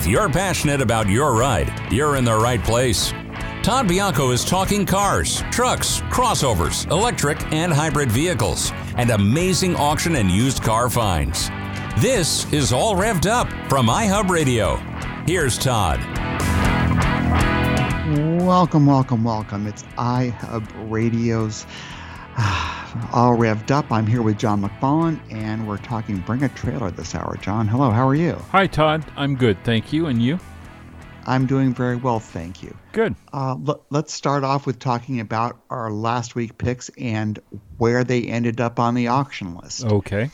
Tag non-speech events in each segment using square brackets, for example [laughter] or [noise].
If you're passionate about your ride, you're in the right place. Todd Bianco is talking cars, trucks, crossovers, electric and hybrid vehicles, and amazing auction and used car finds. This is All Revved Up from iHub Radio. Here's Todd. Welcome, welcome, welcome. It's iHub Radio's ah, All Revved Up. I'm here with John McMullen, and we're talking Bring a Trailer this hour. John, hello, how are you? Hi, Todd. I'm good, thank you. And you? I'm doing very well, thank you. Good. Uh, l- let's start off with talking about our last week picks and where they ended up on the auction list. Okay.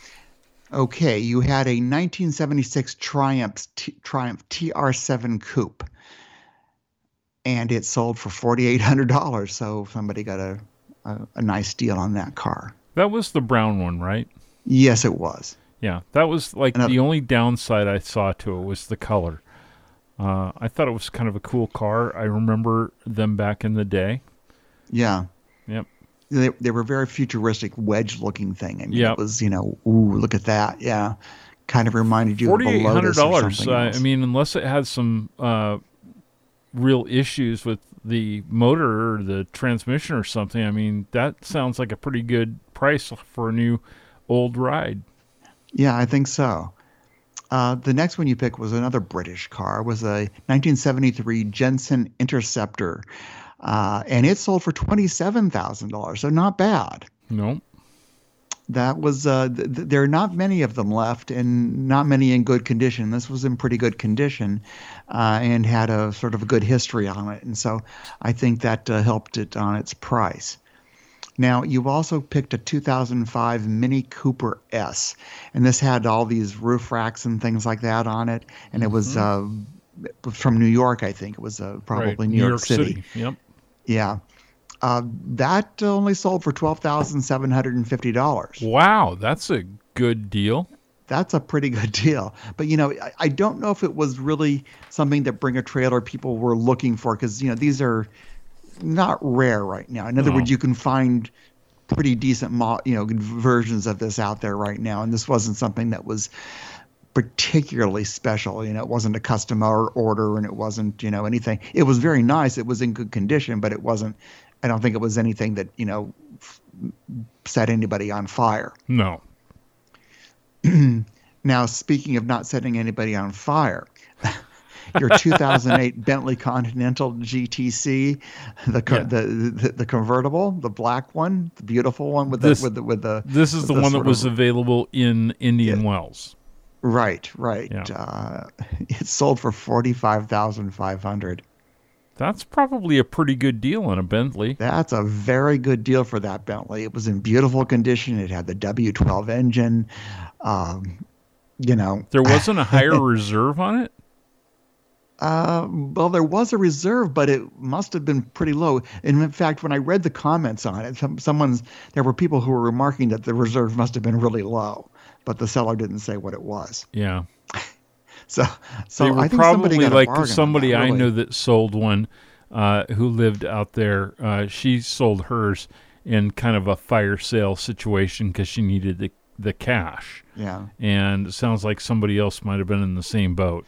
Okay, you had a 1976 Triumph T- Triumph TR7 Coupe, and it sold for $4,800. So somebody got a, a a nice deal on that car. That was the brown one, right? Yes, it was. Yeah. That was like Another- the only downside I saw to it was the color. Uh, I thought it was kind of a cool car. I remember them back in the day. Yeah. Yep. They, they were very futuristic wedge looking thing. And Yep. it was, you know, ooh, look at that. Yeah. Kind of reminded you of a Lotus or dollars. something I mean, unless it had some uh, real issues with the motor or the transmission or something. I mean, that sounds like a pretty good price for a new old ride. Yeah, I think so. Uh, the next one you picked was another British car. Was a 1973 Jensen Interceptor, uh, and it sold for twenty-seven thousand dollars. So not bad. No. That was uh, th- th- there are not many of them left, and not many in good condition. This was in pretty good condition, uh, and had a sort of a good history on it, and so I think that uh, helped it on its price. Now, you've also picked a 2005 Mini Cooper S, and this had all these roof racks and things like that on it, and it was uh, from New York, I think. It was uh, probably Mm-hmm. right. New, York, City. Yep. Yeah. Uh, that only sold for $12,750. Wow, that's a good deal. That's a pretty good deal. But, you know, I, I don't know if it was really something that Bring a Trailer people were looking for because, you know, these are not rare right now. In other No. words, you can find pretty decent, mo- you know, versions of this out there right now. And this wasn't something that was particularly special. You know, it wasn't a custom order and it wasn't, you know, anything. It was very nice. It was in good condition, but it wasn't, I don't think it was anything that, you know, f- set anybody on fire. No. [clears throat] Now, speaking of not setting anybody on fire, [laughs] your 2008 [laughs] Bentley Continental GTC, the, co- Yeah. the, the the convertible, the black one, the beautiful one with This- the with the with the This is the one that was of- available in Indian Wells. right, right. Yeah. Uh, [laughs] it sold for forty five thousand five hundred. That's probably a pretty good deal on a Bentley. That's a very good deal for that Bentley. It was in beautiful condition. It had the W12 engine. Um, you know, There wasn't a [laughs] higher reserve on it. Uh, well, there was a reserve, but it must have been pretty low. And in fact, when I read the comments on it, some, someone's there were people who were remarking that the reserve must have been really low, but the seller didn't say what it was. Yeah, So, so they were I think somebody probably got like somebody that, I know that sold one, uh, who lived out there. Uh, she sold hers in kind of a fire sale situation because she needed the the cash, Yeah, and it sounds like somebody else might have been in the same boat.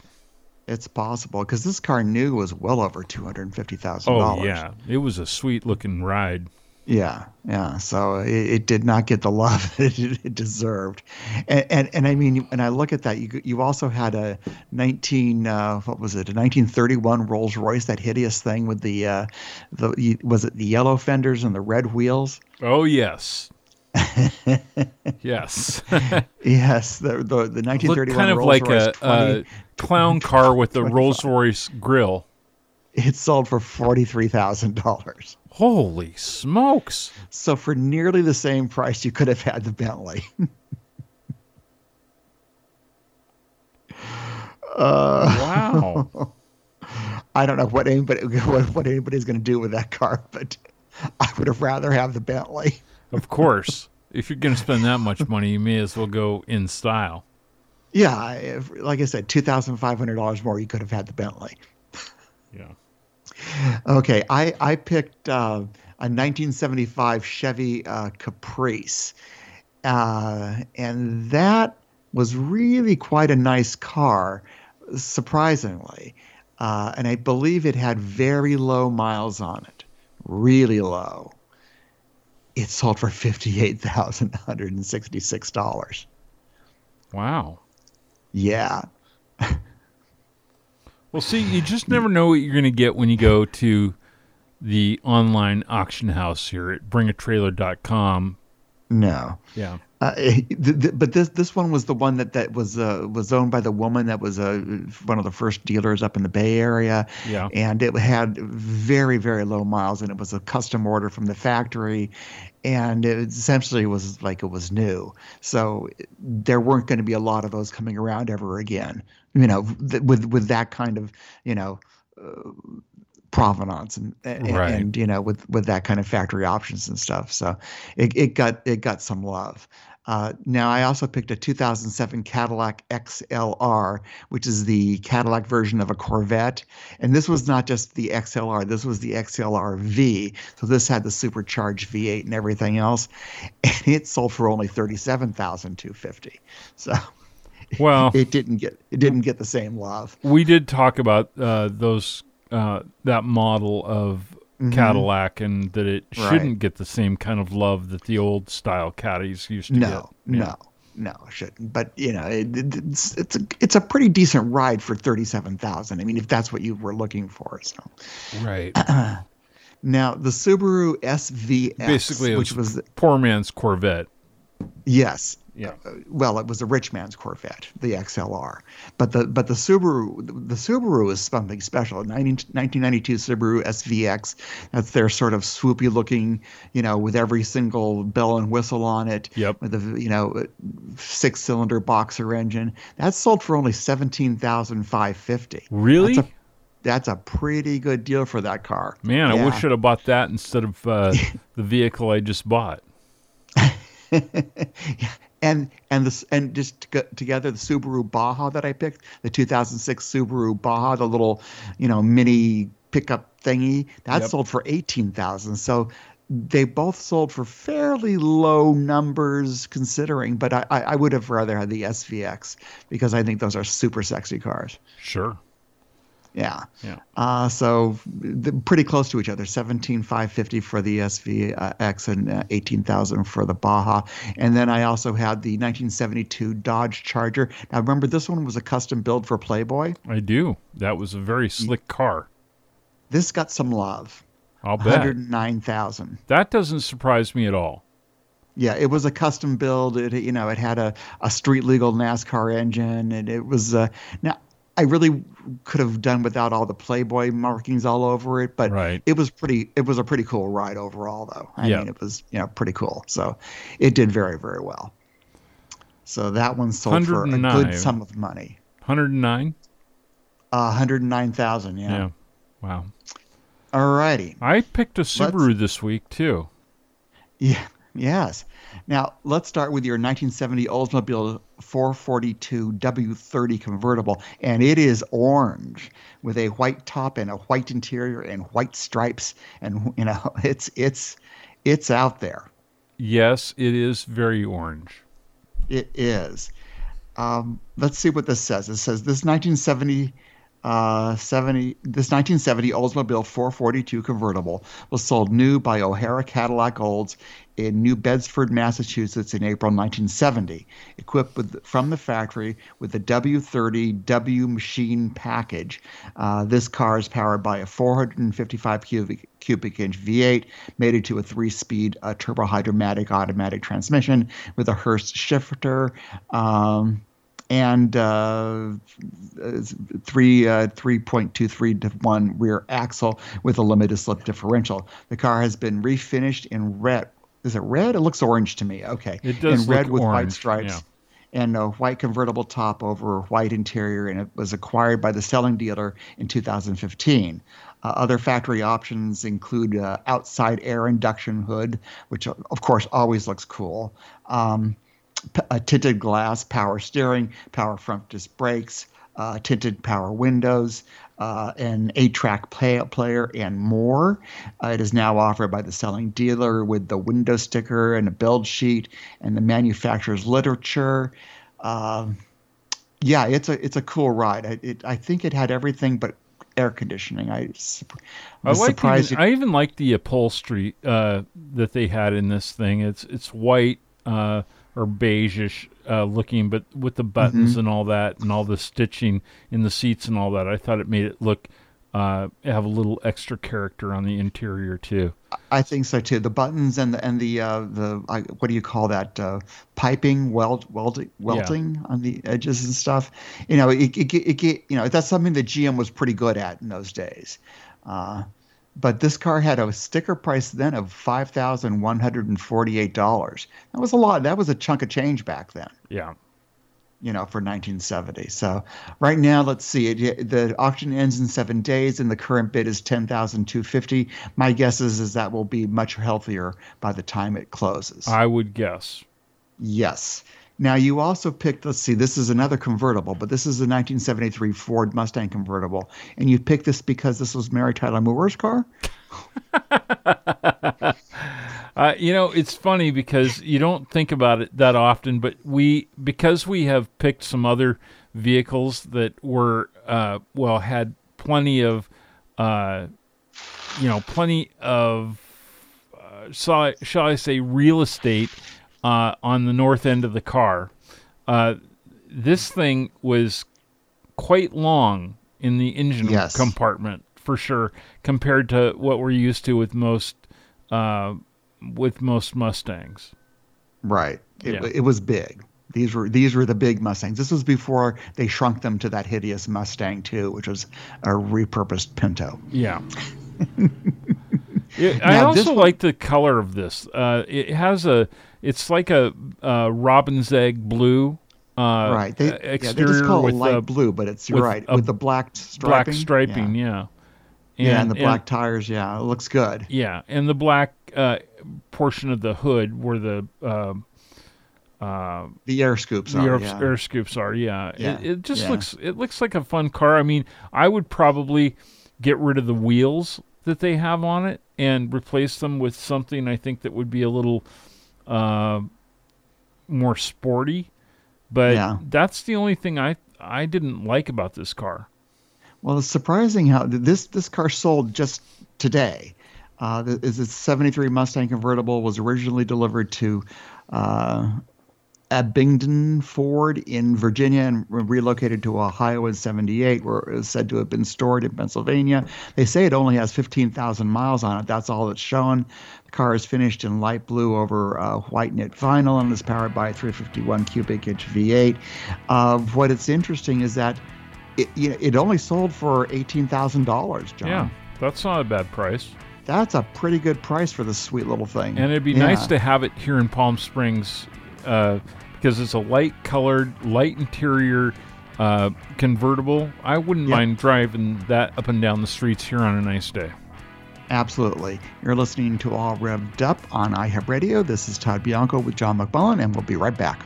it's possible because this car new was well over two hundred and fifty thousand dollars. yeah, it was a sweet looking ride. Yeah, yeah. So it, it did not get the [laughs] love that it, it deserved, and, and and I mean, and I look at that. You you also had a nineteen uh, what was it? A nineteen thirty one Rolls Royce, that hideous thing with the uh, the was it the yellow fenders and the red wheels? Oh yes, [laughs] yes. [laughs] Yes, the the, the nineteen Looked thirty one kind of Rolls like Royce a, 20, a clown car with the Rolls Royce grill. It sold for forty three thousand dollars. Holy smokes! So for nearly the same price, you could have had the Bentley. uh, [laughs] Wow. I don't know what anybody what, [laughs] what anybody's going to do with that car, but I would have rather have the Bentley. of course, if you're going to spend that much money, you may as well go in style. Yeah, if, like I said, two thousand five hundred dollars more. You could have had the Bentley. Yeah. Okay, I I picked uh, a 1975 Chevy uh, Caprice, uh, and that was really quite a nice car. surprisingly, uh, and I believe it had very low miles on it, really low. It sold for fifty-eight thousand one hundred and sixty-six dollars. Wow. Yeah. [laughs] Well, see, you just never know what you're going to get when you go to the online auction house here at bringatrailer.com. No. Yeah. Uh, [laughs] th- th- but this this one was the one that that was uh, was owned by the woman that was uh, one of the first dealers up in the Bay Area. Yeah. And it had very very low miles, and it was a custom order from the factory, and it essentially was like it was new. So there weren't going to be a lot of those coming around ever again. You know, th- with with that kind of you know. Uh, provenance and and, Right. and you know with with that kind of factory options and stuff so it, it got it got some love uh, now I also picked a 2007 Cadillac XLR, which is the Cadillac version of a Corvette, and this was not just the XLR. This was the XLR V. So this had the supercharged V8 and everything else, [laughs] and it sold for only 37,250. So [laughs] Well, it didn't get it didn't get the same love. we did talk about uh, those uh, that model of Cadillac and that it Mm-hmm. Right. shouldn't get the same kind of love that the old style caddies used to No, get. No, no, it shouldn't. But you know, it, it- it's it's a it's a pretty decent ride for thirty-seven thousand. I mean, if that's what you were looking for. So Right. [clears throat] now the Subaru SVX, Basically, which was poor man's Corvette. yes, Yeah. well, it was a rich man's Corvette, the XLR. But the but the Subaru the Subaru is something special. 19, 1992 Subaru SVX. That's their sort of swoopy looking, you know, with every single bell and whistle on it. Yep. With a you know six cylinder boxer engine. That sold for only seventeen thousand five fifty. Really? That's a, that's a pretty good deal for that car. Man, I Yeah. wish I'd have bought that instead of uh, [laughs] the vehicle I just bought. [laughs] and and this and just to together the Subaru Baja that I picked, the 2006 Subaru Baja, the little, you know, mini pickup thingy, that Yep. sold for 18,000. So they both sold for fairly low numbers considering, but I, I I would have rather had the SVX because I think those are super sexy cars. Sure. Yeah. Yeah. Uh, so pretty close to each other. Seventeen five fifty for the SVX and uh, eighteen thousand for the Baja. And then I also had the 1972 Dodge Charger. Now remember, this one was a custom build for Playboy. I do. That was a very slick car. This got some love. I'll bet. hundred nine thousand. That doesn't surprise me at all. Yeah, it was a custom build. It you know it had a, a street legal NASCAR engine, and it was uh, now. I really could have done without all the Playboy markings all over it, but Right. it was pretty. It was a pretty cool ride overall, though. I Yeah. mean, it was you know pretty cool. So it did very very well. So that one sold for a good sum of money, 109? uh, hundred nine thousand. Yeah. Yeah. Wow. All righty. I picked a Subaru this week too. Yeah. Yes. Now let's start with your 1970 Oldsmobile 442 W30 convertible, and it is orange with a white top and a white interior and white stripes, and you know [laughs] it's it's it's out there. Yes, it is very orange. It is. Um, let's see what this says. It says this 1970. Uh, 70 this 1970 Oldsmobile 442 convertible was sold new by O'Hara Cadillac Olds in New Bedford, Massachusetts in April 1970, equipped with from the factory with the W30 W machine package. Uh, this car is powered by a 455 cubic cubic inch V8 mated to a three-speed uh, Turbo-Hydramatic automatic transmission with a Hurst shifter. Um, and uh, three uh, 3.23 to 1 rear axle with a limited slip differential. The car has been refinished in red. Is it red? It looks orange to me. Okay. It does In red with white stripes. yeah. And a white convertible top over white interior, and it was acquired by the selling dealer in 2015. Uh, other factory options include uh, outside air induction hood, which of course always looks cool. Um, a tinted glass, power steering, power front disc brakes, uh, tinted power windows, uh, an eight-track play- player, and more. Uh, it is now offered by the selling dealer with the window sticker and a build sheet and the manufacturer's literature. Um yeah, it's a it's a cool ride. I, it, I think it had everything but air conditioning. I, I like surprised. Even, I even like the upholstery uh, that they had in this thing. It's it's white uh, or beigeish uh, looking, but with the buttons mm-hmm. and all that, and all the stitching in the seats and all that, I thought it made it look uh, have a little extra character on the interior too. I think so too. The buttons and the and the uh, the I, what do you call that? Uh, piping, weld, welding, welting yeah. on the edges and stuff. You know, it, it, it, it, you know that's something that GM was pretty good at in those days. Uh, but this car had a sticker price then of five thousand one hundred and forty-eight dollars. That was a lot. That was a chunk of change back then. Yeah you know, for 1970. So right now, let's see. It, the auction ends in seven days, and the current bid is 10,250. My guess is is that will be much healthier by the time it closes. I would guess. Yes. Now you also picked. Let's see. This is another convertible, but this is a 1973 Ford Mustang convertible, and you picked this because this was Mary Tyler Moore's car. [laughs] Uh, you know, it's funny because you don't think about it that often, but we because we have picked some other vehicles that were uh, well had plenty of uh, you know plenty of uh, shall, shall I say real estate uh, on the north end of the car. Uh, this thing was quite long in the engine yes. compartment for sure compared to what we're used to with most uh, with most Mustangs. Right. It, yeah. it was big. These were these were the big Mustangs. This was before they shrunk them to that hideous Mustang II, which was a repurposed Pinto. Yeah. [laughs] it, I also like the color of this. Uh, it has a. It's like a, a robin's egg blue. Uh, right. They, exterior yeah, they just call it light blue, but it's you're right with the black striping. Black striping. Yeah. yeah. And, yeah, and the black and, tires. Yeah, it looks good. Yeah, and the black uh, portion of the hood where the uh, uh, the air scoops the are. Air, yeah. air scoops are. Yeah, yeah. It, it just yeah. looks it looks like a fun car. I mean, I would probably get rid of the wheels that they have on it and replace them with something I think that would be a little uh, more sporty. But yeah. that's the only thing I I didn't like about this car. Well, it's surprising how this this car sold just today. Uh, is a 73 Mustang convertible was originally delivered to uh, Abingdon Ford in Virginia and relocated to Ohio in 78, where it was said to have been stored in Pennsylvania. They say it only has 15,000 miles on it. That's all it's shown. The car is finished in light blue over uh, white knit vinyl and is powered by a 351 cubic inch V8. Uh, what it's interesting is that it, you know, it only sold for $18,000, John. Yeah, that's not a bad price that's a pretty good price for this sweet little thing. And it'd be yeah. nice to have it here in Palm Springs uh, because it's a light colored, light interior uh, convertible. I wouldn't yep. mind driving that up and down the streets here on a nice day. Absolutely. You're listening to All Revved Up on iHub Radio. This is Todd Bianco with John McMullen, and we'll be right back.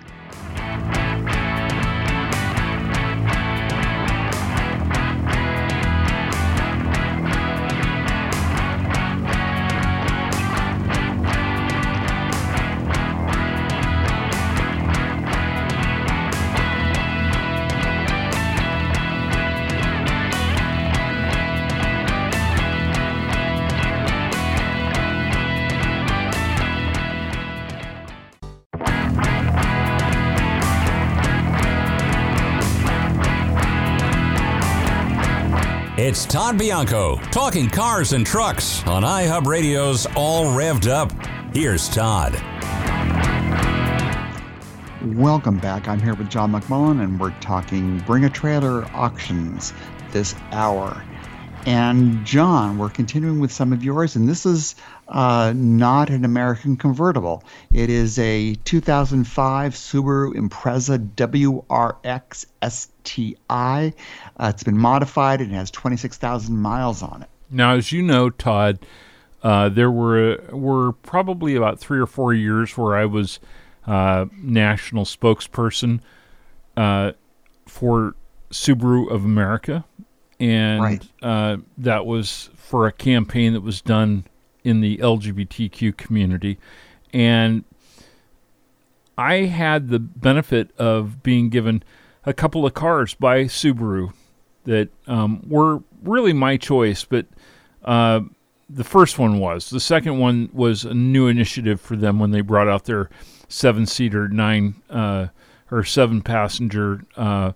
It's Todd Bianco talking cars and trucks on iHub Radio's All Revved Up. Here's Todd. Welcome back. I'm here with John McMullen, and we're talking Bring a Trailer auctions this hour. And John, we're continuing with some of yours, and this is uh, not an American convertible. It is a 2005 Subaru Impreza WRX STI. Uh, it's been modified and has 26,000 miles on it. Now, as you know, Todd, uh, there were were probably about three or four years where I was uh, national spokesperson uh, for Subaru of America and right. uh, that was for a campaign that was done in the LGBTQ community, and I had the benefit of being given a couple of cars by Subaru that um, were really my choice, but uh, the first one was. The second one was a new initiative for them when they brought out their seven seater, nine uh, or seven passenger uh,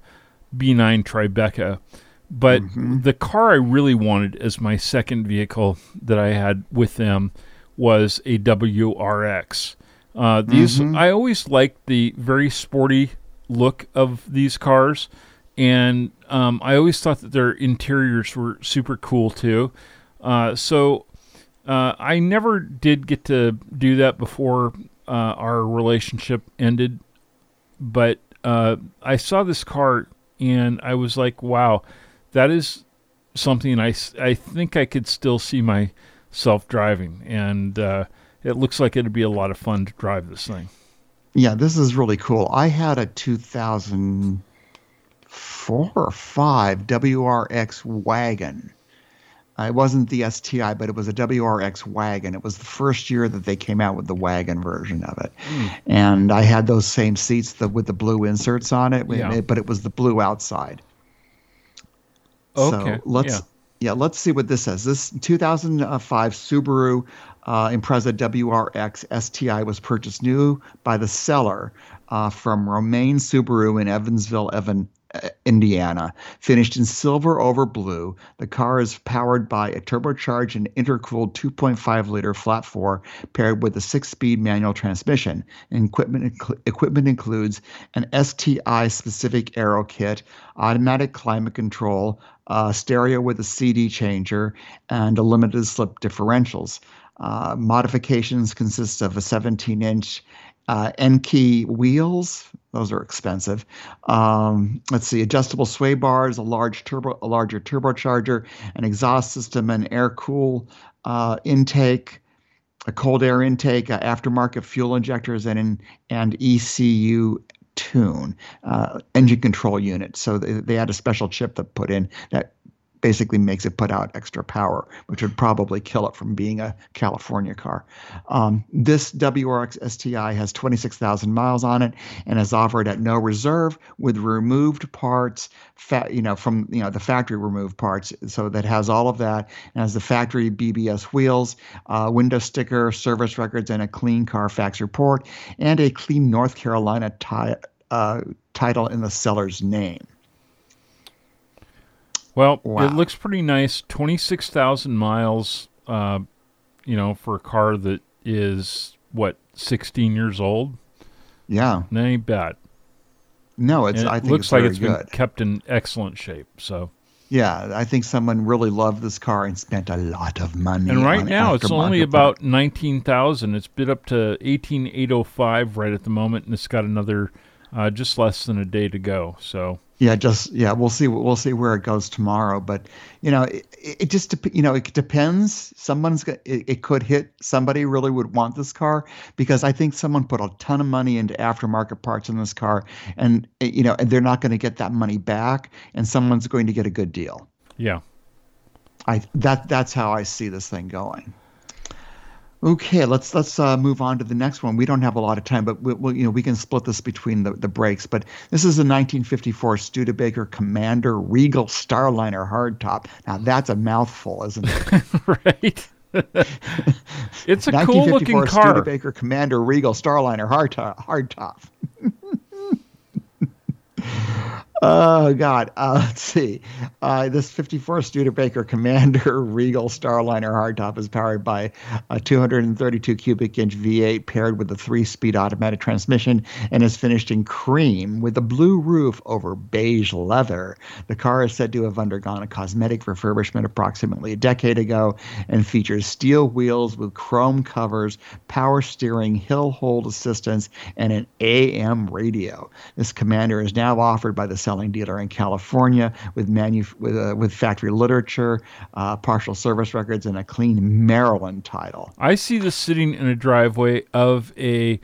B9 Tribeca. But mm-hmm. the car I really wanted as my second vehicle that I had with them was a WRX. Uh, these mm-hmm. I always liked the very sporty look of these cars, and um, I always thought that their interiors were super cool too. Uh, so uh, I never did get to do that before uh, our relationship ended, but uh, I saw this car and I was like, wow, that is something I, I think I could still see myself driving. And uh, it looks like it'd be a lot of fun to drive this thing. Yeah, this is really cool. I had a 2004 or 5 WRX wagon uh, it wasn't the STI, but it was a WRX wagon. It was the first year that they came out with the wagon version of it, mm. and I had those same seats the, with the blue inserts on it, yeah. but it was the blue outside. Okay. So let's yeah. yeah. let's see what this says. This 2005 Subaru uh, Impreza WRX STI was purchased new by the seller uh, from Romain Subaru in Evansville, Evan, Indiana. Finished in silver over blue, the car is powered by a turbocharged and intercooled 2.5 liter flat four paired with a six speed manual transmission. Equipment, equipment includes an STI specific aero kit, automatic climate control, uh, stereo with a CD changer, and a limited slip differentials. Uh, modifications consist of a 17 inch uh, Enkei wheels. Those are expensive. Um, let's see, adjustable sway bars, a large turbo, a larger turbocharger, an exhaust system, an air cool uh, intake, a cold air intake, uh, aftermarket fuel injectors, and an, and ECU tune uh, engine control unit. So they, they had a special chip that put in that basically makes it put out extra power, which would probably kill it from being a California car. Um, this WRX STI has 26,000 miles on it and is offered at no reserve with removed parts, fa- you know, from you know the factory removed parts. So that has all of that and has the factory BBS wheels, uh, window sticker, service records, and a clean Carfax report, and a clean North Carolina ti- uh, title in the seller's name. Well, wow. it looks pretty nice. Twenty six thousand miles. Uh, you know, for a car that is what sixteen years old. Yeah, that ain't bad. No, it's. it I think looks it's like it's good. been kept in excellent shape. So. Yeah, I think someone really loved this car and spent a lot of money. And right now, it's only about nineteen thousand. It's bid up to eighteen eight oh five right at the moment, and it's got another uh, just less than a day to go. So yeah, just yeah, we'll see. We'll see where it goes tomorrow. But you know, it, it just you know it depends. Someone's it, it could hit. Somebody really would want this car because I think someone put a ton of money into aftermarket parts in this car, and eh, you know, and they're not going to get that money back, and someone's going to get a good deal. Yeah, I that that's how I see this thing going. Okay, let's let's uh, move on to the next one. We don't have a lot of time, but we, we, you know we can split this between the, the breaks. But this is a 1954 Studebaker Commander Regal Starliner hardtop. Now that's a mouthful, isn't it? [laughs] right. [laughs] it's a cool looking car. Studebaker Commander Regal Starliner hardtop. Hardtop. [laughs] Oh God! Uh, [laughs] let's see. Uh, this 54 Studebaker Commander [laughs] Regal Starliner hardtop is powered by a 232 cubic inch V8 paired with a three-speed automatic transmission and is finished in cream with a blue roof over beige leather. The car is said to have undergone a cosmetic refurbishment approximately a decade ago and features steel wheels with chrome covers, power steering, hill hold assistance, and an AM radio. This Commander is now offered by the selling dealer in California with manu- with, uh, with factory literature, uh, partial service records, and a clean Maryland title. I see this sitting in a driveway of a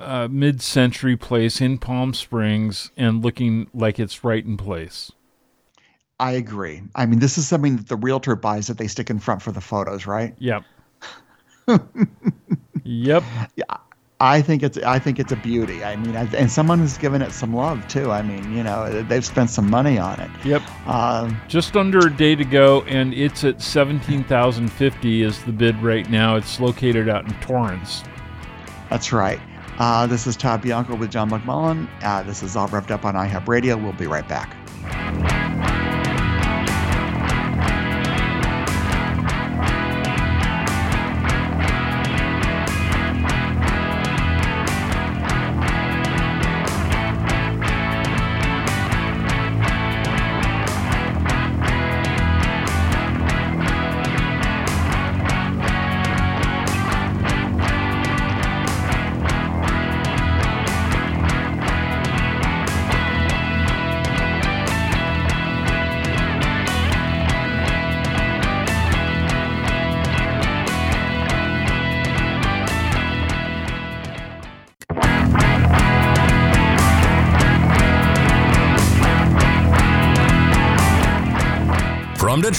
uh, mid-century place in Palm Springs and looking like it's right in place. I agree. I mean, this is something that the realtor buys that they stick in front for the photos, right? Yep. [laughs] yep. Yeah. I think it's I think it's a beauty. I mean, I, and someone has given it some love too. I mean, you know, they've spent some money on it. Yep. Um, Just under a day to go, and it's at seventeen thousand fifty is the bid right now. It's located out in Torrance. That's right. Uh, this is Todd Bianco with John McMullen. Uh, this is all revved up on iHub Radio. We'll be right back.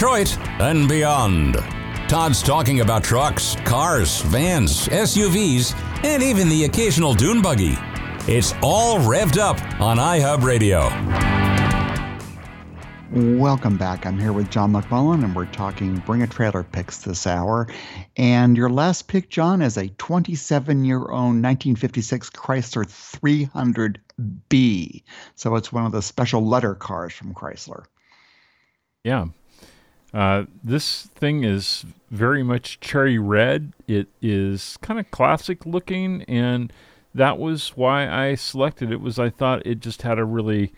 Detroit and beyond. Todd's talking about trucks, cars, vans, SUVs, and even the occasional dune buggy. It's all revved up on iHub Radio. Welcome back. I'm here with John McMullen, and we're talking Bring a Trailer picks this hour. And your last pick, John, is a 27 year old 1956 Chrysler 300B. So it's one of the special letter cars from Chrysler. Yeah, uh, this thing is very much cherry red. It is kind of classic looking, and that was why I selected it. Was I thought it just had a really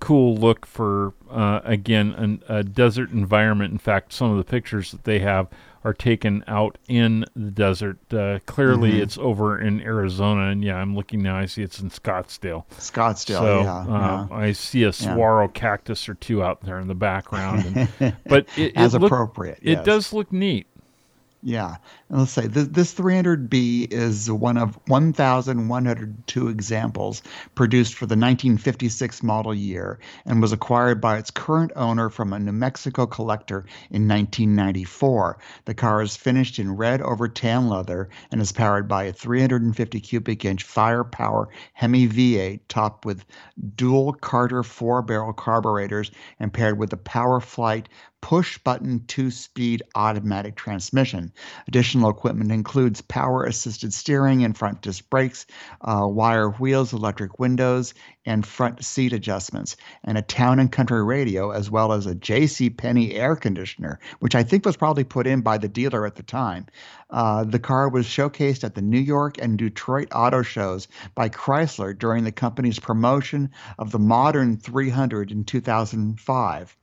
cool look for uh, again an, a desert environment. In fact, some of the pictures that they have are taken out in the desert. Uh, clearly, mm-hmm. it's over in Arizona, and yeah, I'm looking now. I see it's in Scottsdale. Scottsdale, so, yeah, uh, yeah. I see a saguaro yeah. cactus or two out there in the background, and, [laughs] but it, as it look, appropriate. Yes. It does look neat. Yeah. And let's say this, this 300B is one of 1,102 examples produced for the 1956 model year and was acquired by its current owner from a New Mexico collector in 1994. The car is finished in red over tan leather and is powered by a 350 cubic inch firepower Hemi V8 topped with dual Carter four barrel carburetors and paired with a PowerFlight push button two speed automatic transmission. Additional equipment includes power assisted steering and front disc brakes, uh, wire wheels, electric windows, and front seat adjustments, and a town and country radio, as well as a J.C. Penney air conditioner, which I think was probably put in by the dealer at the time. Uh, the car was showcased at the New York and Detroit auto shows by Chrysler during the company's promotion of the modern 300 in 2005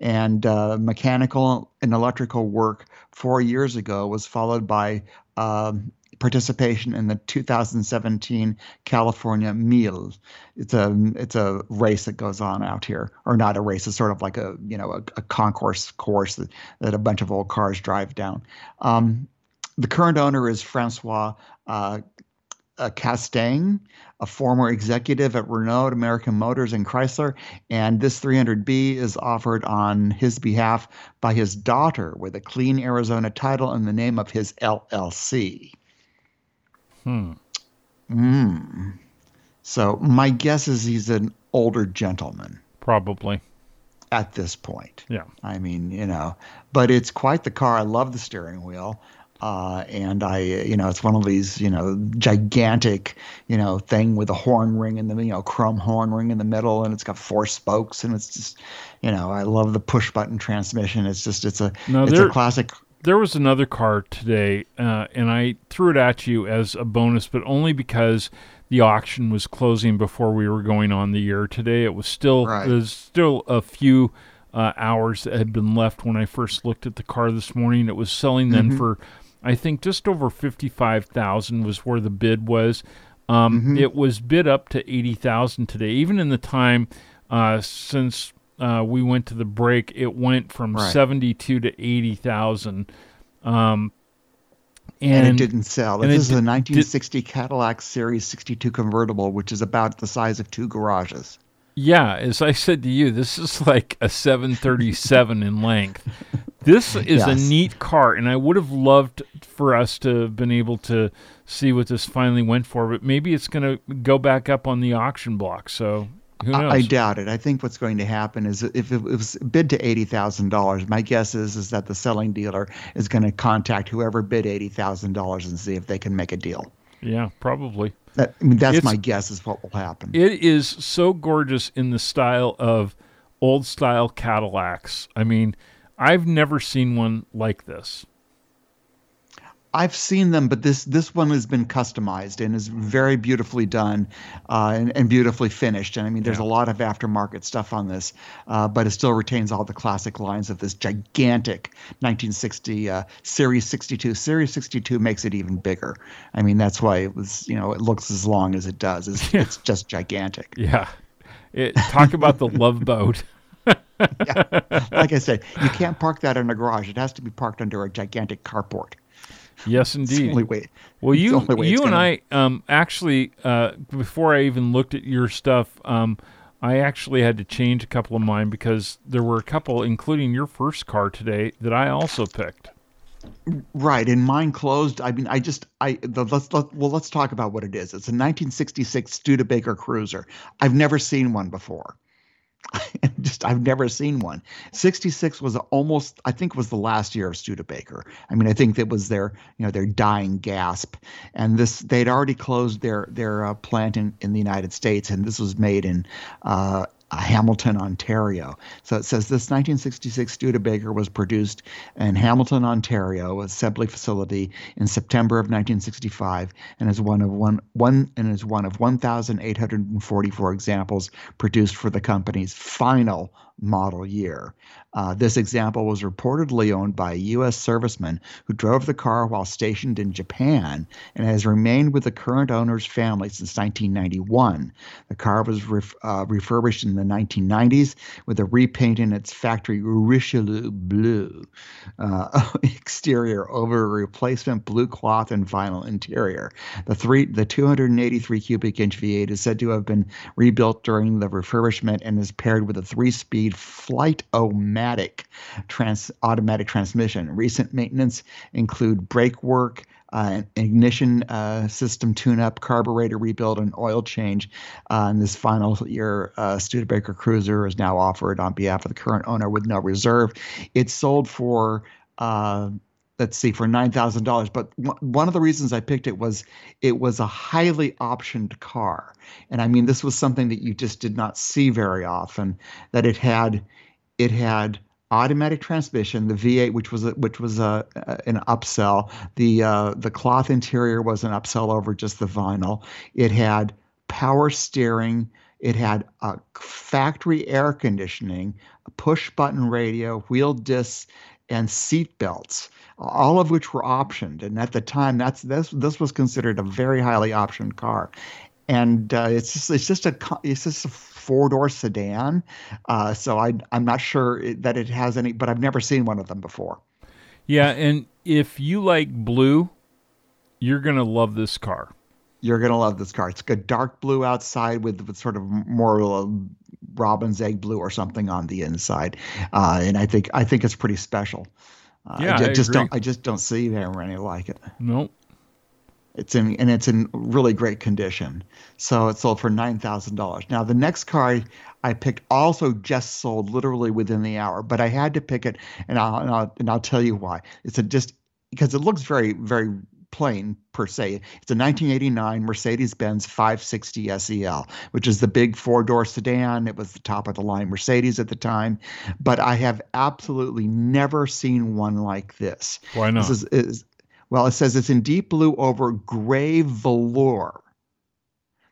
and uh, mechanical and electrical work four years ago was followed by um, participation in the 2017 California Mille. It's a it's a race that goes on out here, or not a race. It's sort of like a you know a, a concourse course that, that a bunch of old cars drive down. Um, the current owner is Francois uh, uh, Castaing, a former executive at Renault, American Motors, and Chrysler. And this 300B is offered on his behalf by his daughter with a clean Arizona title in the name of his LLC. Hmm. Hmm. So my guess is he's an older gentleman. Probably. At this point. Yeah. I mean, you know, but it's quite the car. I love the steering wheel. Uh, and I, you know, it's one of these, you know, gigantic, you know, thing with a horn ring in the, you know, chrome horn ring in the middle, and it's got four spokes, and it's just, you know, I love the push button transmission. It's just, it's a, no, it's there, a classic. There was another car today, uh, and I threw it at you as a bonus, but only because the auction was closing before we were going on the year today. It was still, right. there's still a few. Uh, hours that had been left when I first looked at the car this morning. It was selling then mm-hmm. for I think just over 55,000 was where the bid was. Um, mm-hmm. It was bid up to 80,000 today. Even in the time uh, since uh, we went to the break, it went from right. 72 to 80,000. Um, and, and, it didn't sell. This is a 1960 did, Cadillac Series 62 convertible, which is about the size of two garages. Yeah, as I said to you, this is like a 737 in length. [laughs] This is Yes. a neat car, and I would have loved for us to have been able to see what this finally went for, but maybe it's going to go back up on the auction block. So who knows? I, I doubt it. I think what's going to happen is if it was bid to eighty thousand dollars, my guess is is that the selling dealer is going to contact whoever bid eighty thousand dollars and see if they can make a deal. yeah, probably. That, I mean, that's It's- my guess is what will happen. It is so gorgeous in the style of old style Cadillacs. I mean, I've never seen one like this. I've seen them, but this this one has been customized and is very beautifully done uh, and, and beautifully finished. And I mean, there's Yeah. a lot of aftermarket stuff on this, uh, but it still retains all the classic lines of this gigantic 1960 uh, Series 62. Series 62 makes it even bigger. I mean, that's why it was, you know, it looks as long as it does. It's, [laughs] it's just gigantic. Yeah. It, talk about the love boat. [laughs] Like I said, you can't park that in a garage. It has to be parked under a gigantic carport. Yes, indeed. only way. Well, you you and gonna- I um, actually uh, before I even looked at your stuff, um, I actually had to change a couple of mine because there were a couple, including your first car today, that I also picked. Right, and mine closed. I mean, I just, I the, let's let, well, let's talk about what it is. It's a 1966 Studebaker Cruiser. I've never seen one before. [laughs] just, I've never seen one. 66 was almost, I think, was the last year of Studebaker. I mean, I think that was their, you know, their dying gasp. And this, they'd already closed their their uh, plant in in the United States, and this was made in. Uh, Uh, Hamilton, Ontario. So it says this 1966 Studebaker was produced in Hamilton, Ontario, assembly facility in September of 1965, and is one of one one and is one of 1,844 examples produced for the company's final model year. Uh, this example was reportedly owned by a U.S. serviceman who drove the car while stationed in Japan and has remained with the current owner's family since 1991. The car was ref, uh, refurbished in the 1990s with a repaint in its factory Richelieu blue uh, [laughs] exterior over a replacement blue cloth and vinyl interior. The three, the 283 cubic inch V8 is said to have been rebuilt during the refurbishment and is paired with a three-speed Flight-O-Matic trans, automatic transmission. Recent maintenance include brake work, uh, ignition uh, system tune-up, carburetor rebuild, and oil change. Uh, and this final year, uh, Studebaker Cruiser is now offered on behalf of the current owner with no reserve. It's sold for. Let's see for nine thousand dollars. But w- one of the reasons I picked it was it was a highly optioned car, and I mean this was something that you just did not see very often. That it had, it had automatic transmission, the V8, which was a, which was a, a- an upsell. The uh, the cloth interior was an upsell over just the vinyl. It had power steering. It had a factory air conditioning, a push button radio, wheel discs, and seat belts, all of which were optioned. And at the time, that's this this was considered a very highly optioned car. And uh, it's just it's just a it's just a four door sedan. Uh, so I I'm not sure that it has any, but I've never seen one of them before. Yeah, and if you like blue, you're gonna love this car. You're gonna love this car. It's a dark blue outside with, with sort of more uh, robin's egg blue or something on the inside, uh, and I think I think it's pretty special. Uh, Yeah, I, ju- I just don't I just don't see there any like it. Nope. It's in and it's in really great condition. So it sold for nine thousand dollars. Now the next car I, I picked also just sold literally within the hour, but I had to pick it, and I'll and I'll, and I'll tell you why. It's a just because it looks very very plain per se. It's a 1989 Mercedes-Benz 560 SEL, which is the big four-door sedan. It was the top of the line Mercedes at the time, but I have absolutely never seen one like this. Why not? This is, is well, it says it's in deep blue over gray velour.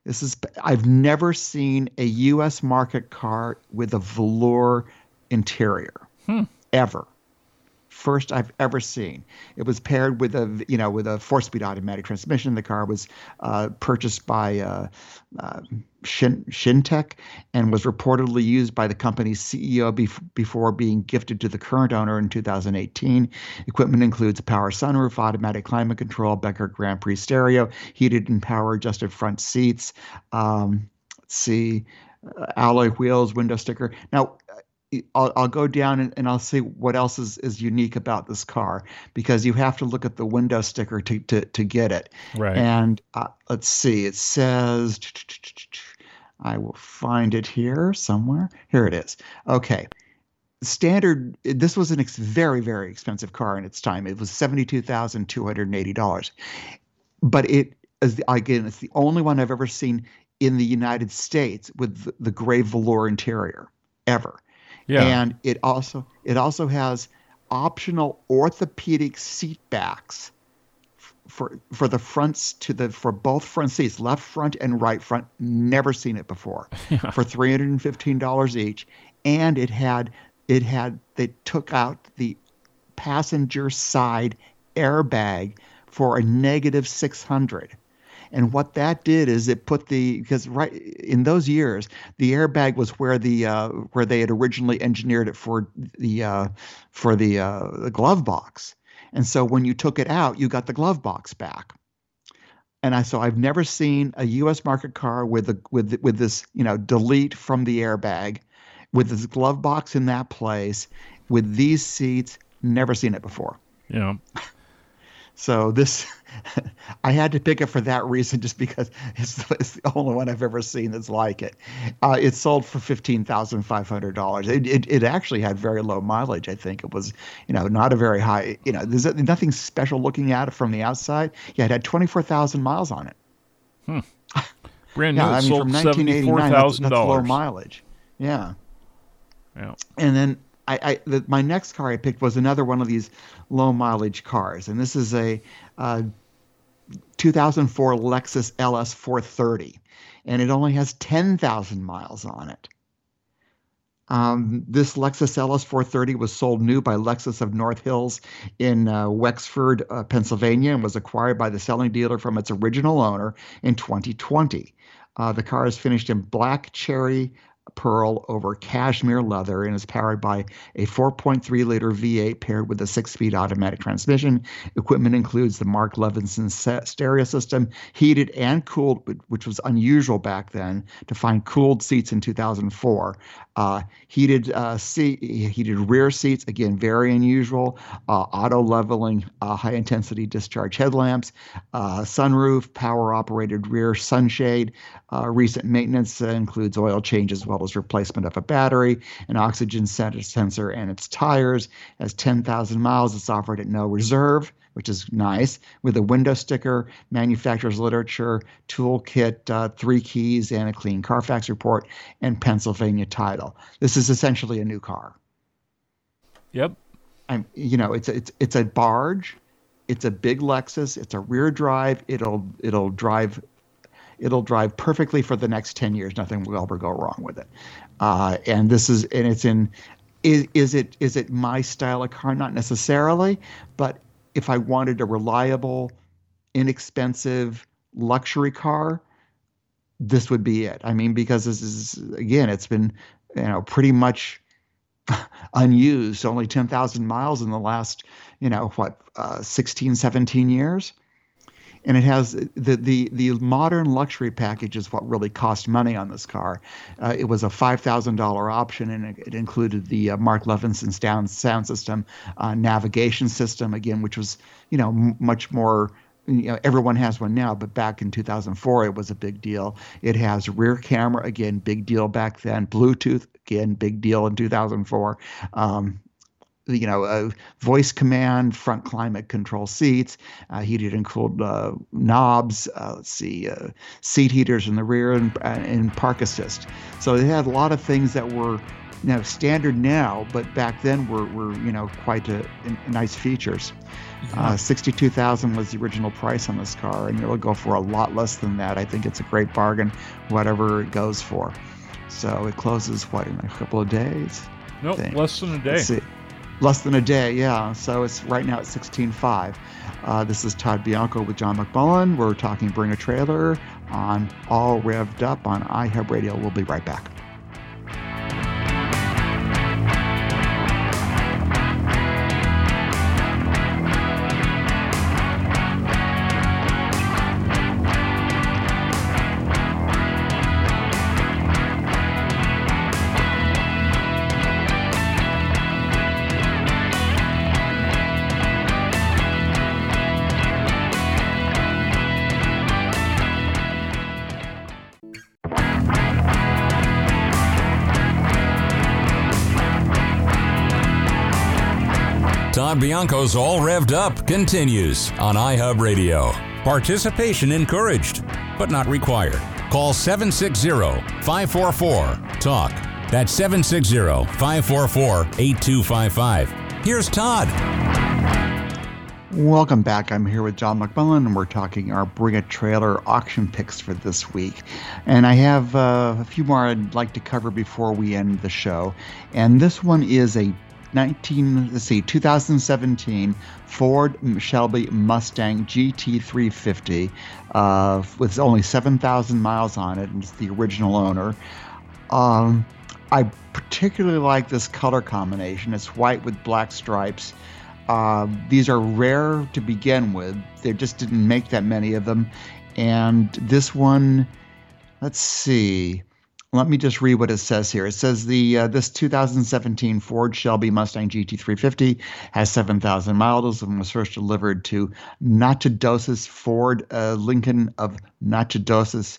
This is I've never seen a U.S. market car with a velour interior Hmm. ever. First I've ever seen. It was paired with a you know with a four-speed automatic transmission. The car was uh, purchased by uh, uh, Shin, Shintech and was reportedly used by the company's CEO bef- before being gifted to the current owner in 2018. Equipment includes power sunroof, automatic climate control, Becker Grand Prix stereo, heated and power adjusted front seats. Um, let's see, uh, alloy wheels, window sticker. Now, I'll, I'll go down and, and I'll see what else is, is unique about this car because you have to look at the window sticker to, to, to get it. Right. And uh, let's see, it says, I will find it here somewhere. Here it is. Okay. Standard, this was an ex- very, very expensive car in its time. It was $72,280. But it is, the, again, it's the only one I've ever seen in the United States with the, the gray velour interior ever. Yeah. And it also it also has optional orthopedic seat backs for for the fronts to the for both front seats, left front and right front. Never seen it before. [laughs] Yeah. For three hundred and fifteen dollars each, and it had it had they took out the passenger side airbag for a negative six hundred. And what that did is it put the because right in those years the airbag was where the uh, where they had originally engineered it for the uh, for the, uh, the glove box. And so when you took it out, you got the glove box back. And I so I've never seen a U.S. market car with a with with this you know delete from the airbag, with this glove box in that place, with these seats. Never seen it before. Yeah. [laughs] So this, [laughs] I had to pick it for that reason, just because it's, it's the only one I've ever seen that's like it. Uh, it sold for fifteen thousand five hundred dollars. It, it it actually had very low mileage. I think it was, you know, not a very high. You know, there's nothing special looking at it from the outside. Yeah, it had twenty four thousand miles on it. Hmm. [laughs] Brand new. Yeah, it I mean sold from seventy 1989, four that's, that's low mileage. Yeah. Yeah. And then I, I the, my next car I picked was another one of these low mileage cars, and this is a uh, 2004 Lexus LS 430, and it only has 10,000 miles on it. Um, this Lexus LS 430 was sold new by Lexus of North Hills in uh, Wexford, uh, Pennsylvania, and was acquired by the selling dealer from its original owner in 2020. Uh, the car is finished in black cherry pearl over cashmere leather and is powered by a 4.3 liter V8 paired with a six speed automatic transmission. Equipment includes the Mark Levinson stereo system, heated and cooled, which was unusual back then to find cooled seats in 2004. Uh, heated uh, seat, heated rear seats, again very unusual. Uh, auto leveling, uh, high intensity discharge headlamps, uh, sunroof, power operated rear sunshade. Uh, recent maintenance includes oil change as well as replacement of a battery, an oxygen sensor, and its tires. Has 10,000 miles. It's offered at no reserve which is nice, with a window sticker, manufacturer's literature, toolkit, uh, three keys, and a clean Carfax report, and Pennsylvania title. This is essentially a new car. Yep. I'm, you know, it's a, it's it's a barge, it's a big Lexus, it's a rear drive. It'll it'll drive. It'll drive perfectly for the next ten years. Nothing will ever go wrong with it. Uh, and this is and it's in. Is, is it is it my style of car? Not necessarily, but if I wanted a reliable, inexpensive luxury car, this would be it. I mean, because this is again, it's been you know pretty much [laughs] unused, only 10,000 miles in the last, you know, what, uh, 16, 17 years. And it has the, the, the modern luxury package is what really cost money on this car. Uh, it was a $5,000 option and it, it included the uh, Mark Levinson's down sound system, uh, navigation system, again, which was, you know, m- much more you know everyone has one now but back in 2004 it was a big deal. It has rear camera again big deal back then. Bluetooth again big deal in 2004 um, you know, uh, voice command, front climate control seats, uh, heated and cooled uh, knobs. Uh, let's see, uh, seat heaters in the rear and, and park assist. So it had a lot of things that were, you know, standard now, but back then were, were you know, quite a, a nice features. Uh, 62,000 was the original price on this car, and it'll go for a lot less than that. I think it's a great bargain, whatever it goes for. So it closes what in a couple of days. Nope, less than a day. Less than a day, yeah. So it's right now at 16.5. Uh, this is Todd Bianco with John McMullen. We're talking Bring a Trailer on All Revved Up on iHub Radio. We'll be right back. Bianco's All Revved Up continues on iHub Radio. Participation encouraged, but not required. Call 760 544 TALK. That's 760 544 8255. Here's Todd. Welcome back. I'm here with John McMullen, and we're talking our Bring a Trailer auction picks for this week. And I have uh, a few more I'd like to cover before we end the show. And this one is a 19 let's see 2017 Ford Shelby Mustang GT350 uh, with only 7,000 miles on it, and it's the original owner. Um, I particularly like this color combination. It's white with black stripes. Uh, these are rare to begin with. They just didn't make that many of them. And this one, let's see. Let me just read what it says here. It says the uh, this 2017 Ford Shelby Mustang GT350 has 7,000 miles and was first delivered to Nacogdoches Ford uh, Lincoln of Nacogdoches.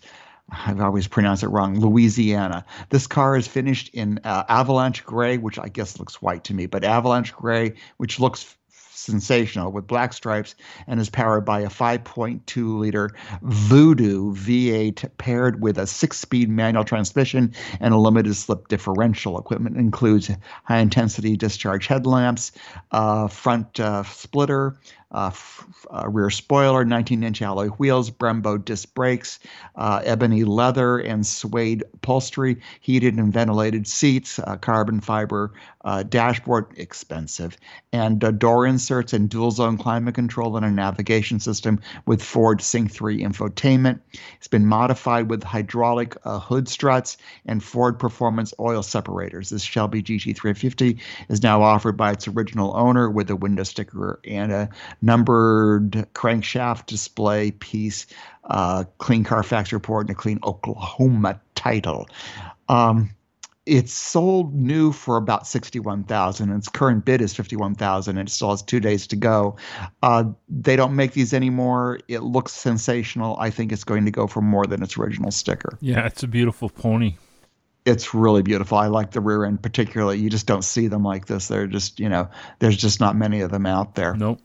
I've always pronounced it wrong. Louisiana. This car is finished in uh, avalanche gray, which I guess looks white to me, but avalanche gray, which looks sensational with black stripes and is powered by a 5.2 liter Voodoo V8 paired with a six speed manual transmission and a limited slip differential. Equipment includes high intensity discharge headlamps, uh, front uh, splitter, uh, f- uh, rear spoiler, 19 inch alloy wheels, Brembo disc brakes, uh, ebony leather and suede upholstery, heated and ventilated seats, uh, carbon fiber uh, dashboard, expensive, and door inserts and dual zone climate control and a navigation system with Ford Sync 3 infotainment. It's been modified with hydraulic hood struts and Ford Performance oil separators. This Shelby GT350 is now offered by its original owner with a window sticker and a numbered crankshaft display piece, uh, clean Carfax report, and a clean Oklahoma title. Um, it's sold new for about 61,000 and its current bid is 51,000 and it still has 2 days to go. Uh, they don't make these anymore. It looks sensational. I think it's going to go for more than its original sticker. Yeah, it's a beautiful pony. It's really beautiful. I like the rear end particularly. You just don't see them like this. They're just, you know, there's just not many of them out there. Nope.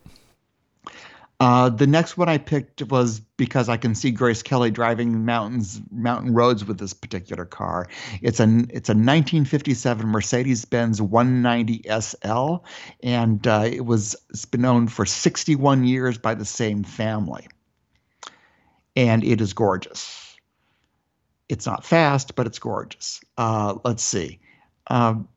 Uh, the next one I picked was because I can see Grace Kelly driving mountains, mountain roads with this particular car. It's a it's a 1957 Mercedes-Benz 190 SL, and uh, it was it's been owned for 61 years by the same family, and it is gorgeous. It's not fast, but it's gorgeous. Uh, let's see. Um,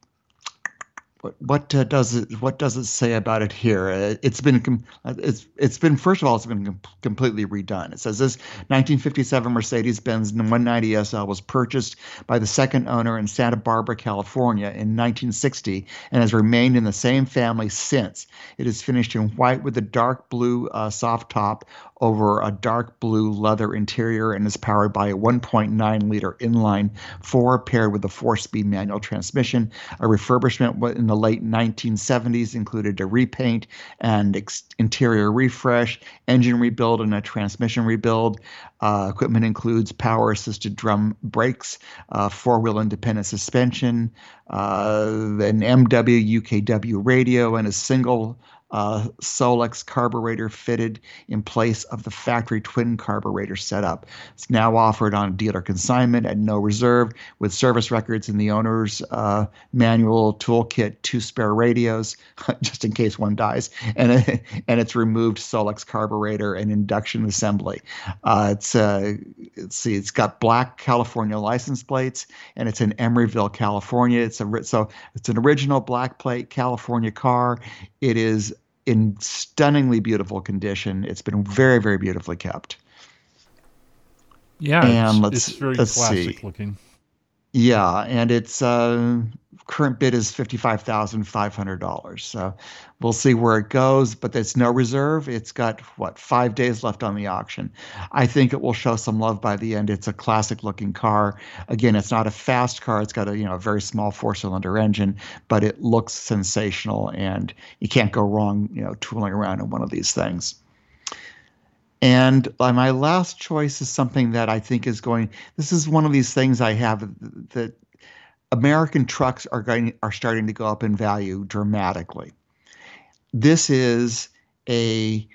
what uh, does it what does it say about it here? Uh, it's been uh, it's it's been first of all it's been com- completely redone. It says this 1957 Mercedes-Benz 190 SL was purchased by the second owner in Santa Barbara, California in 1960 and has remained in the same family since. It is finished in white with a dark blue uh, soft top over a dark blue leather interior and is powered by a 1.9 liter inline four paired with a four speed manual transmission. A refurbishment in the late 1970s included a repaint and ex- interior refresh, engine rebuild, and a transmission rebuild. Uh, equipment includes power assisted drum brakes, uh, four wheel independent suspension, uh, an MW UKW radio, and a single uh, Solex carburetor fitted in place of the factory twin carburetor setup. It's now offered on dealer consignment at no reserve with service records in the owner's uh, manual toolkit, two spare radios [laughs] just in case one dies, and [laughs] and it's removed Solex carburetor and induction assembly. Uh, it's uh, let's see, it's got black California license plates and it's in Emeryville, California. It's a so it's an original black plate California car. It is in stunningly beautiful condition. It's been very, very beautifully kept. Yeah, and it's, let's, it's very let's classic see. looking. Yeah, and its uh, current bid is fifty five thousand five hundred dollars. So we'll see where it goes. But it's no reserve. It's got what five days left on the auction. I think it will show some love by the end. It's a classic looking car. Again, it's not a fast car. It's got a you know a very small four cylinder engine, but it looks sensational, and you can't go wrong. You know, tooling around in one of these things. And uh, my last choice is something that I think is going. This is one of these things I have that American trucks are going are starting to go up in value dramatically. this is a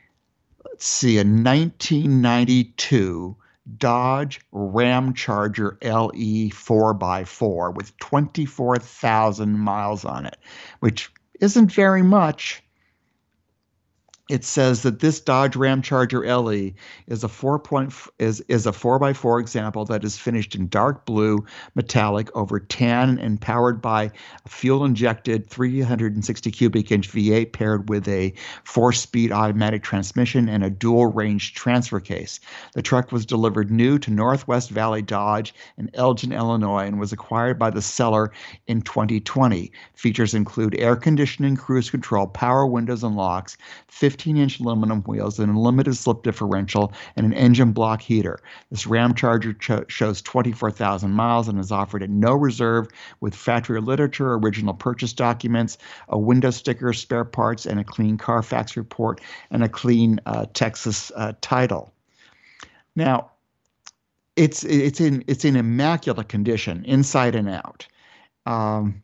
let's see a 1992 Dodge Ram Charger LE 4x4 with 24,000 miles on it, which isn't very much it says that this Dodge Ram Charger LE is a four point is is a four by four example that is finished in dark blue metallic over tan and powered by a fuel injected 360 cubic inch V8 paired with a four speed automatic transmission and a dual range transfer case. The truck was delivered new to Northwest Valley Dodge in Elgin, Illinois, and was acquired by the seller in 2020. Features include air conditioning, cruise control, power windows and locks. 15 inch aluminum wheels, an unlimited slip differential, and an engine block heater. This Ram Charger cho- shows 24,000 miles and is offered at no reserve with factory literature, original purchase documents, a window sticker, spare parts, and a clean Carfax report and a clean uh, Texas uh, title. Now, it's it's in it's in immaculate condition inside and out. Um,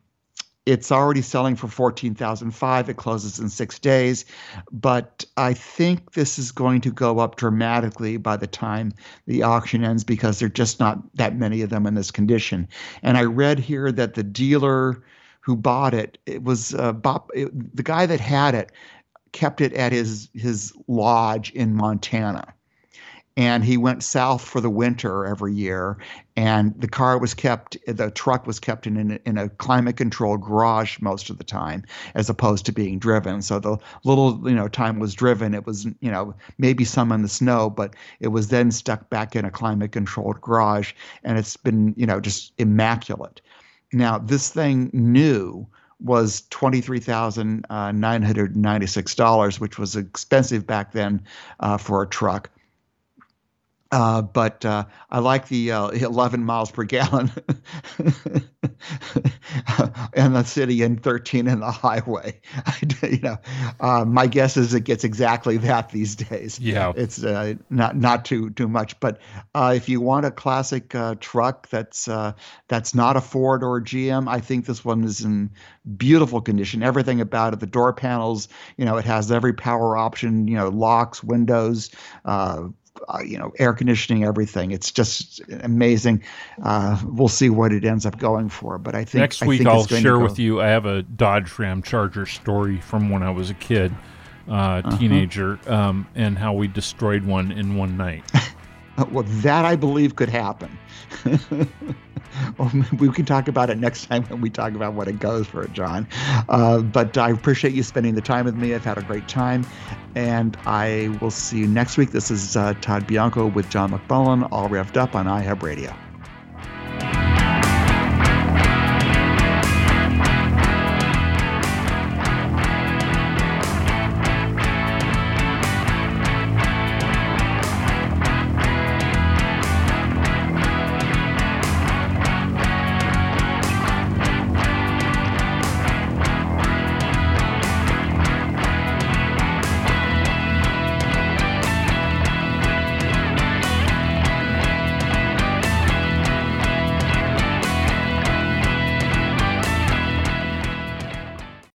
it's already selling for 14,005. It closes in 6 days, but I think this is going to go up dramatically by the time the auction ends because there're just not that many of them in this condition. And I read here that the dealer who bought it, it was uh, Bob, it, the guy that had it kept it at his his lodge in Montana and he went south for the winter every year and the car was kept the truck was kept in, in, in a climate controlled garage most of the time as opposed to being driven so the little you know time was driven it was you know maybe some in the snow but it was then stuck back in a climate controlled garage and it's been you know just immaculate now this thing new was $23,996, which was expensive back then uh, for a truck. Uh, but uh, I like the uh, 11 miles per gallon [laughs] in the city and 13 in the highway. [laughs] you know, uh, my guess is it gets exactly that these days. Yeah, it's uh, not not too too much. But uh, if you want a classic truck that's that's not a Ford or a GM, I think this one is in beautiful condition. Everything about it, the door panels, you know, it has every power option. You know, locks, windows uh, you know, air conditioning, everything. It's just amazing. Uh, we'll see what it ends up going for. But I think next I week think I'll share with you. I have a Dodge Ram Charger story from when I was a kid, uh, uh-huh. teenager, um, and how we destroyed one in one night. [laughs] well, that I believe could happen. [laughs] [laughs] we can talk about it next time when we talk about what it goes for, John. Uh, but I appreciate you spending the time with me. I've had a great time, and I will see you next week. This is uh, Todd Bianco with John McMullen, all revved up on iHub Radio.